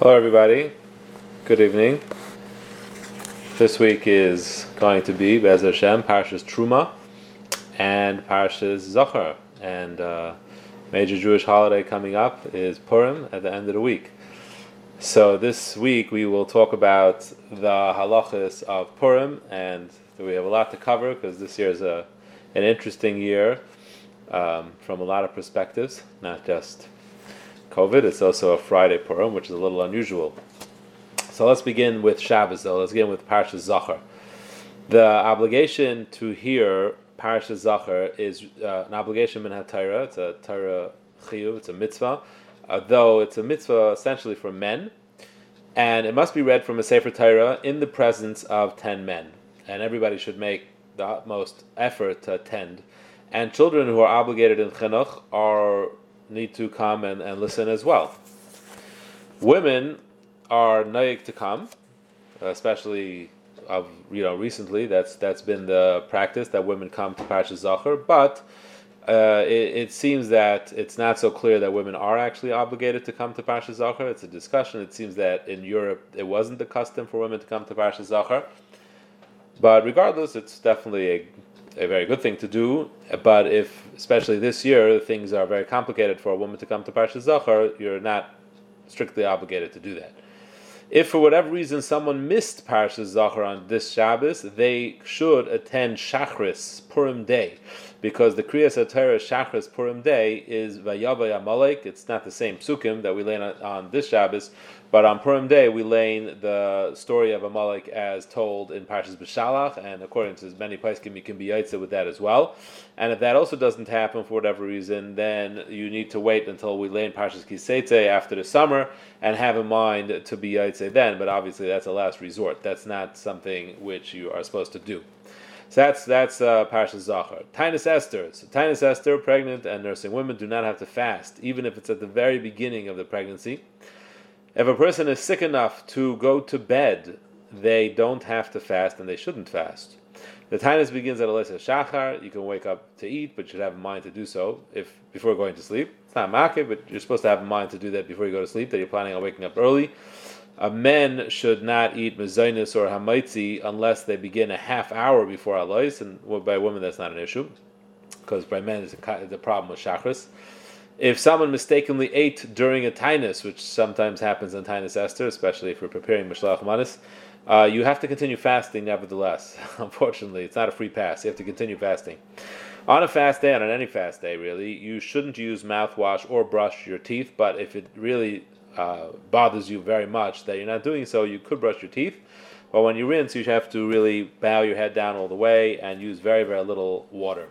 Hello, everybody. Good evening. This week is going to be Bez Hashem, Parshas Truma, and Parshas Zachar. And uh, major Jewish holiday coming up is Purim at the end of the week. So this week we will talk about the halachas of Purim, and we have a lot to cover because this year is a an interesting year um, from a lot of perspectives, not just COVID. It's also a Friday Purim, which is a little unusual. So let's begin with Shabbos, though. Let's begin with Parashas Zachar. The obligation to hear Parashas Zachar is uh, an obligation in Torah. It's a Torah chiyuv. It's a mitzvah, uh, though it's a mitzvah essentially for men, and it must be read from a Sefer Torah in the presence of ten men, and everybody should make the utmost effort to attend. And children who are obligated in chinuch are need to come and, and listen as well. Women are naik to come, especially of you know recently. That's that's been the practice that women come to Parshas Zachar, but. Uh, it, it, seems that it's not so clear that women are actually obligated to come to Parshas Zachar. It's a discussion. It seems that in Europe it wasn't the custom for women to come to Parshas Zachar. But regardless, it's definitely a, a very good thing to do. But if, especially this year, things are very complicated for a woman to come to Parshas Zachar, you're not strictly obligated to do that. If for whatever reason someone missed Parshas Zachar on this Shabbos, they should attend Shachris Purim Day, because the Kriyas Atara Shachris Purim Day is Vayavay Amalek. It's not the same psukim that we lay on, on this Shabbos, but on Purim Day, we lay the story of Amalek as told in Parshas B'Shalach, and according to many Paiskim, you can be Yaitse with that as well. And if that also doesn't happen for whatever reason, then you need to wait until we lay in Parshas Kiseitze after the summer and have in mind to be Yaitse then. But obviously, that's a last resort. That's not something which you are supposed to do. So that's that's uh, Parshas Zachar. Tainus Esther. So Tainus Esther, pregnant and nursing women do not have to fast, even if it's at the very beginning of the pregnancy. If a person is sick enough to go to bed, they don't have to fast and they shouldn't fast. The Tainus begins at Alos HaShachar. You can wake up to eat, but you should have in mind to do so if before going to sleep. It's not makeh, but you're supposed to have in mind to do that before you go to sleep, that you're planning on waking up early. A men should not eat mezainis or hamaitzi unless they begin a half hour before alois, and by women that's not an issue, because by men it's the problem with chakras if someone mistakenly ate during a tainus, which sometimes happens on tainus Esther, especially if we're preparing Mishlach Manis, uh, you have to continue fasting nevertheless. Unfortunately, it's not a free pass. You have to continue fasting. On a fast day, and on any fast day, really, you shouldn't use mouthwash or brush your teeth, but if it really uh, bothers you very much that you're not doing so, you could brush your teeth. But when you rinse, you have to really bow your head down all the way and use very, very little water.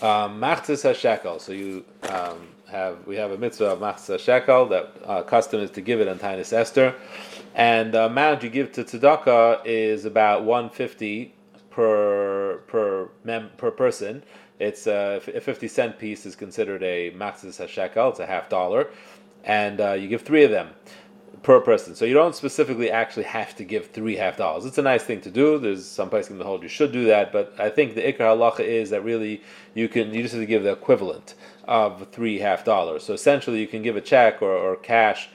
Um, machzis hashekel. So you um, have we have a mitzvah of machzis hashekel that uh, custom is to give it on Tainus Esther, and the amount you give to tzedakah is about one fifty per per mem, per person. It's a, a fifty cent piece is considered a machzis hashekel. It's a half dollar, and uh, you give three of them per person. So you don't specifically actually have to give three half dollars. It's a nice thing to do. There's some places in the hold you should do that, but I think the ikar halacha is that really you can you just have to give the equivalent of three half dollars. So essentially, you can give a check or, or cash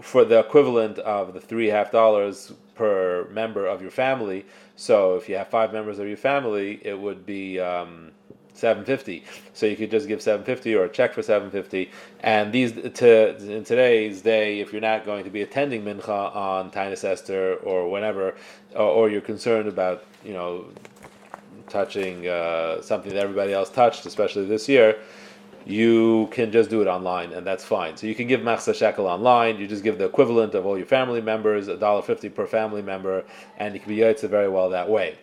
for the equivalent of the three half dollars per member of your family. So if you have five members of your family, it would be. Um, 750 so you could just give 750 or a check for 750 and these to in today's day if you're not going to be attending mincha on Tainus Esther or whenever or, or, you're concerned about you know touching uh, something that everybody else touched especially this year you can just do it online and that's fine. So you can give machsa shekel online. You just give the equivalent of all your family members a dollar fifty per family member and you can be yaitza very well that way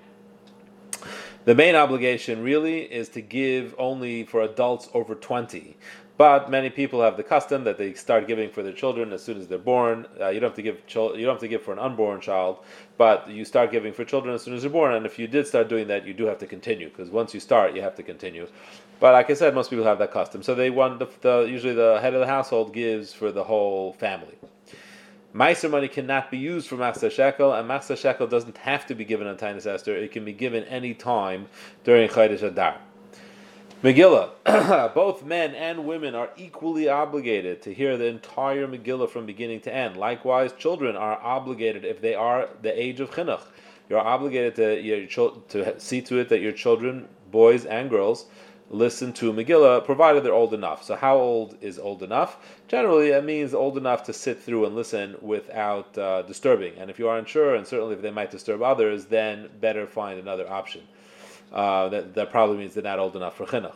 the main obligation really is to give only for adults over 20. But many people have the custom that they start giving for their children as soon as they're born. Uh, you don't have to give you don't have to give for an unborn child, but you start giving for children as soon as they're born. And if you did start doing that, you do have to continue because once you start, you have to continue. But like I said, most people have that custom. So they want the, the usually the head of the household gives for the whole family. Meiser money cannot be used for Machzah Shekel, and Machzah Shekel doesn't have to be given on Tainus Esther. It can be given any time during Chodesh Adar. Megillah. Both men and women are equally obligated to hear the entire Megillah from beginning to end. Likewise, children are obligated if they are the age of chinuch. You're obligated to your to see to it that your children, boys and girls, listen to Megillah, provided they're old enough. So, how old is old enough? Generally, it means old enough to sit through and listen without uh, disturbing. And if you are unsure, and certainly if they might disturb others, then better find another option. Uh, that, that probably means they're not old enough for chinuch.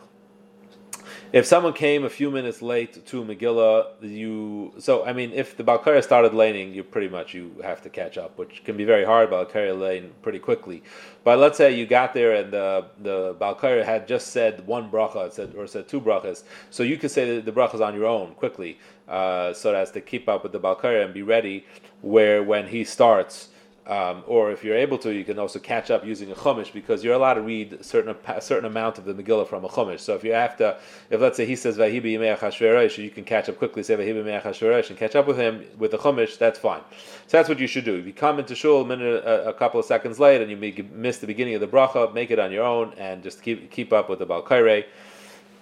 If someone came a few minutes late to Megillah, you so I mean, if the Balkara started laning, you pretty much you have to catch up, which can be very hard. Balkara lane pretty quickly, but let's say you got there and the the Balkara had just said one bracha, said or said two brachas, so you could say the, the brachas on your own quickly, uh, so as to keep up with the Balkara and be ready. Where when he starts um, or if you're able to, you can also catch up using a chumash because you're allowed to read a certain a certain amount of the Megillah from a chumash. So if you have to, if let's say he says Vayehi Bimei you can catch up quickly, say Vayehi Bimei and catch up with him with the chumash. That's fine. So that's what you should do. If you come into shul a minute, a, a couple of seconds late, and you miss the beginning of the bracha, make it on your own and just keep keep up with the Balkaire,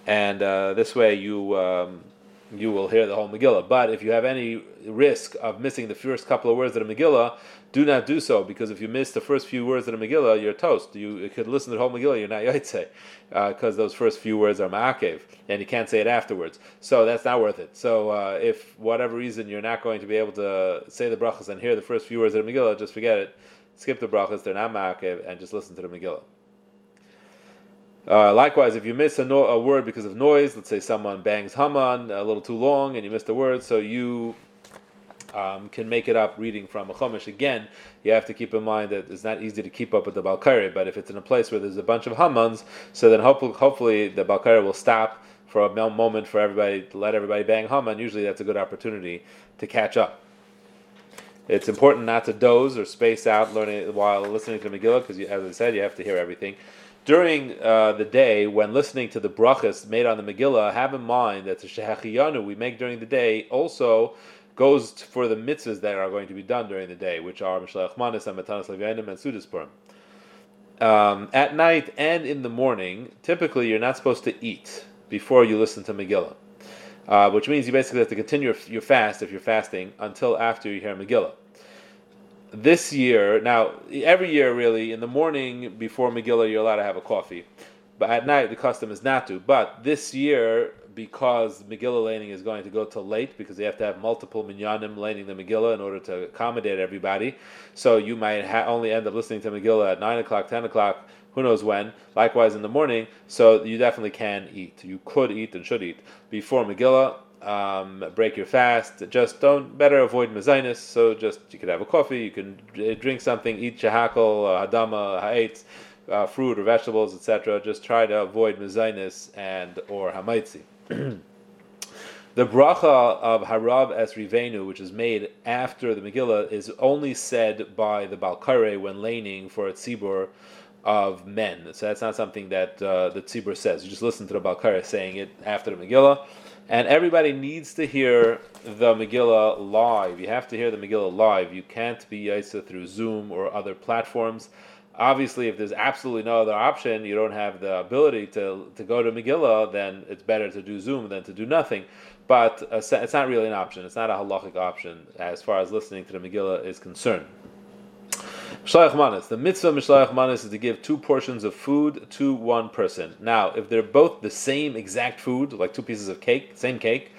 and uh, this way you. Um, you will hear the whole Megillah. But if you have any risk of missing the first couple of words of the Megillah, do not do so because if you miss the first few words of the Megillah, you're toast. You, you could listen to the whole Megillah, you're not Yaitse, because uh, those first few words are Ma'akev, and you can't say it afterwards. So that's not worth it. So uh, if whatever reason you're not going to be able to say the brachas and hear the first few words of the Megillah, just forget it. Skip the brachas, they're not Ma'akev, and just listen to the Megillah. Uh, likewise, if you miss a, no- a, word because of noise, let's say someone bangs Haman a little too long and you missed a word, so you um, can make it up reading from a Chumash. Again, you have to keep in mind that it's not easy to keep up with the Balkari, but if it's in a place where there's a bunch of Hamans, so then hopefully, hopefully the Balkari will stop for a moment for everybody to let everybody bang Haman. Usually that's a good opportunity to catch up. It's important not to doze or space out learning while listening to Megillah because, as I said, you have to hear everything during uh, the day when listening to the brachas made on the Megillah, have in mind that the shehachiyanu we make during the day also goes for the mitzvahs that are going to be done during the day, which are Mishlech Manis and Matanas Levianim and Sudaspurim. Um, at night and in the morning, typically you're not supposed to eat before you listen to Megillah, uh, which means you basically have to continue your fast if you're fasting until after you hear Megillah this year, now every year really, in the morning before Megillah, you're allowed to have a coffee, but at night the custom is not to. But this year, because Megillah laning is going to go till late, because they have to have multiple minyanim laning the Megillah in order to accommodate everybody, so you might ha- only end up listening to Megillah at nine o'clock, ten o'clock. Who knows when? Likewise in the morning, so you definitely can eat. You could eat and should eat before Megillah um, break your fast. Just don't better avoid mezainis. So just you could have a coffee, you can drink something, eat shahakal, uh, hadama, ha'etz, uh, fruit or vegetables, etc. Just try to avoid mezainis and or hamaitzi. the bracha of harav es rivenu, which is made after the Megillah, is only said by the balkare when laning for a tzibur of men. So that's not something that uh, the tzibur says. You just listen to the balkare saying it after the Megillah and everybody needs to hear the Megillah live. You have to hear the Megillah live. You can't be Yaisa through Zoom or other platforms. Obviously, if there's absolutely no other option, you don't have the ability to, to go to Megillah, then it's better to do Zoom than to do nothing. But uh, it's not really an option. It's not a halachic option as far as listening to the Megillah is concerned. Mishlayach Manis. The mitzvah of Mishlayach Manis is to give two portions of food to one person. Now, if they're both the same exact food, like two pieces of cake, same cake,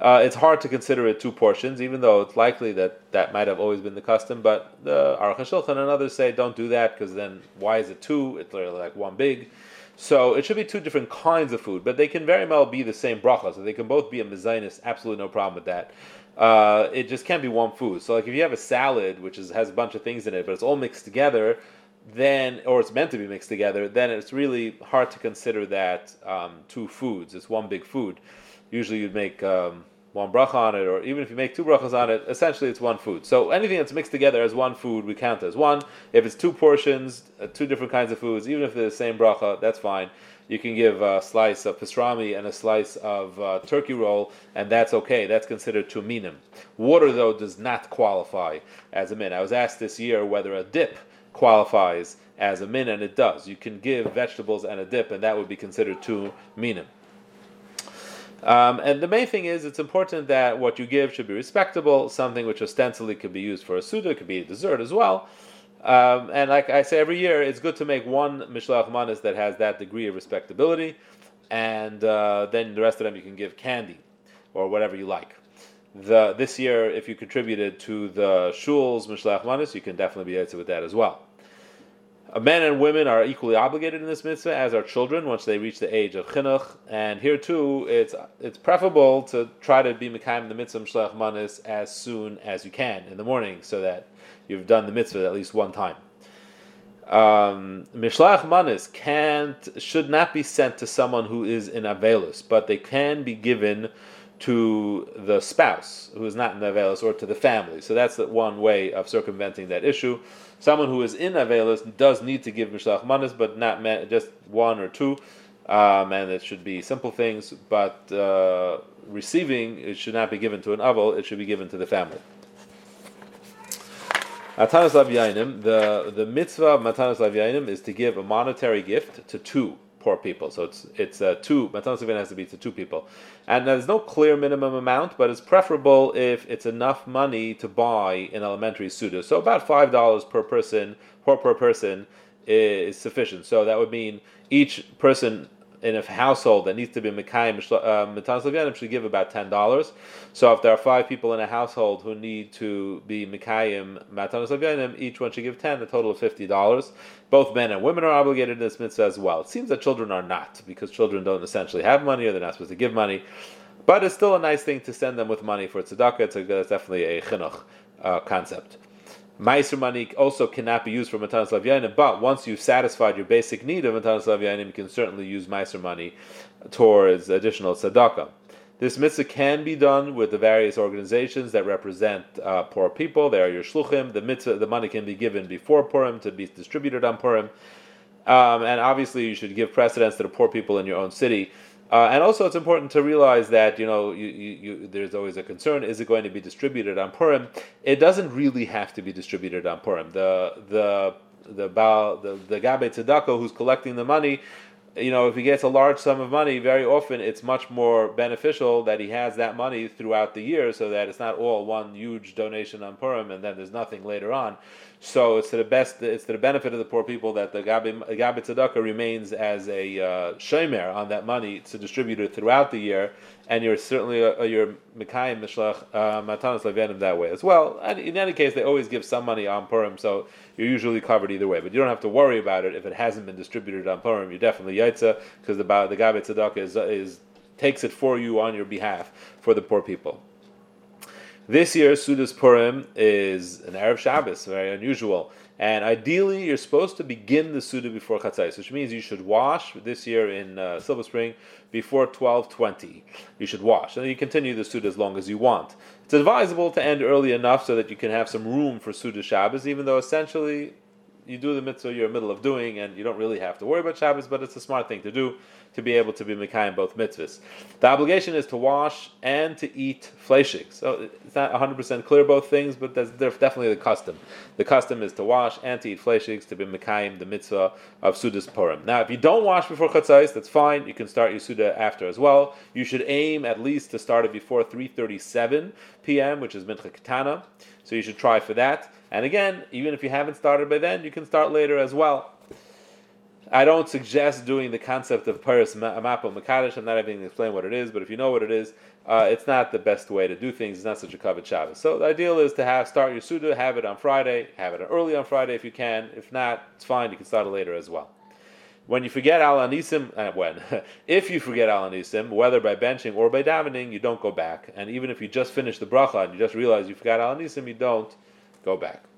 uh, it's hard to consider it two portions, even though it's likely that that might have always been the custom. But the Aruch HaShulchan and others say don't do that because then why is it two? It's literally like one big. So it should be two different kinds of food, but they can very well be the same bracha. So they can both be a mezainis. Absolutely no problem with that uh, it just can't be one food. So like if you have a salad which is, has a bunch of things in it, but it's all mixed together, then or it's meant to be mixed together, then it's really hard to consider that um, two foods. It's one big food. Usually you'd make um, one bracha on it, or even if you make two brachas on it, essentially it's one food. So anything that's mixed together as one food, we count as one. If it's two portions, uh, two different kinds of foods, even if they're the same bracha, that's fine you can give a slice of pastrami and a slice of uh, turkey roll, and that's okay. That's considered tuminim. Water, though, does not qualify as a min. I was asked this year whether a dip qualifies as a min, and it does. You can give vegetables and a dip, and that would be considered two. Um, and the main thing is, it's important that what you give should be respectable, something which ostensibly could be used for a suda, could be a dessert as well. Um, and like I say every year, it's good to make one mishloach manis that has that degree of respectability, and uh, then the rest of them you can give candy or whatever you like. The, this year, if you contributed to the shul's mishloach manis, you can definitely be answered with that as well. Men and women are equally obligated in this mitzvah, as are children once they reach the age of chinuch. And here too, it's it's preferable to try to be mekayim the mitzvah shlech manis as soon as you can in the morning, so that you've done the mitzvah at least one time. Um, Mishlach manis can't should not be sent to someone who is in avelus, but they can be given to the spouse who is not in avelus or to the family. So that's the one way of circumventing that issue. Someone who is in Avelis does need to give Mishlach Manas, but not just one or two, um, and it should be simple things, but uh, receiving, it should not be given to an Aval, it should be given to the family. Matanas Lav the, the mitzvah of Matanas Lav is to give a monetary gift to two poor people. So it's it's uh, two. Matan Sivin has to be to two people, and there's no clear minimum amount, but it's preferable if it's enough money to buy an elementary suda. So about five dollars per person, per per person, is sufficient. So that would mean each person in a household that needs to be uh, Matan Slavyanim should give about ten dollars. So if there are five people in a household who need to be Mekayim Matan Slavyanim, each one should give ten, a total of fifty dollars. Both men and women are obligated in this mitzvah as well. It seems that children are not, because children don't essentially have money or they're not supposed to give money. But it's still a nice thing to send them with money for tzedakah. It's, a, it's definitely a chinuch uh, concept. Meiser money also cannot be used for Matanas Lavyanim, but once you've satisfied your basic need of Matanas Lavyanim, you can certainly use Meiser money towards additional tzedakah. This mitzvah can be done with the various organizations that represent uh, poor people. They are your shluchim. The mitzvah, the money can be given before Purim to be distributed on Purim. Um, and obviously, you should give precedence to the poor people in your own city. Uh, and also, it's important to realize that you know you, you, you, there's always a concern: is it going to be distributed on Purim? It doesn't really have to be distributed on Purim. The the the Baal, the the Gabe Tzedakah who's collecting the money, you know, if he gets a large sum of money, very often it's much more beneficial that he has that money throughout the year, so that it's not all one huge donation on Purim and then there's nothing later on. So it's to the best, it's to the benefit of the poor people that the Gabi, Gabi Tzedakah remains as a uh, shemer on that money to distribute it throughout the year, and you're certainly uh, you're Mekayim Mishlach uh, Matanas Levanim that way as well. And in any case, they always give some money on Purim, so you're usually covered either way. But you don't have to worry about it if it hasn't been distributed on Purim. You're definitely Yaitza because the the Gabi Tzedakah is, is takes it for you on your behalf for the poor people. This year, Sudas Purim is an Erev Shabbos, very unusual. And ideally, you're supposed to begin the Suda before Chatzais, which means you should wash this year in uh, Silver Spring before 12:20. You should wash, and you continue the Suda as long as you want. It's advisable to end early enough so that you can have some room for Suda Shabbos, even though essentially you do the mitzvah you're in the middle of doing, and you don't really have to worry about Shabbos, but it's a smart thing to do to be able to be Mekayim both mitzvahs. The obligation is to wash and to eat fleshig. So it's not 100% clear both things, but that's definitely the custom. The custom is to wash and to eat fleshig to be Mekayim the mitzvah of Sudas Purim. Now, if you don't wash before Chatzais, that's fine. You can start your Suda after as well. You should aim at least to start it before 3.37 p.m., which is Mincha Katana. So you should try for that. And again, even if you haven't started by then, you can start later as well. I don't suggest doing the concept of Paris Amapo Makadish. I'm not going to explain what it is, but if you know what it is, uh, it's not the best way to do things. It's not such a covered Shabbos. So the ideal is to have start your Suda, have it on Friday, have it early on Friday if you can. If not, it's fine. You can start it later as well. When you forget Al HaNissim, uh, when if you forget Al HaNissim, whether by benching or by davening, you don't go back. And even if you just finish the bracha and you just realize you forgot Al HaNissim, you don't go back.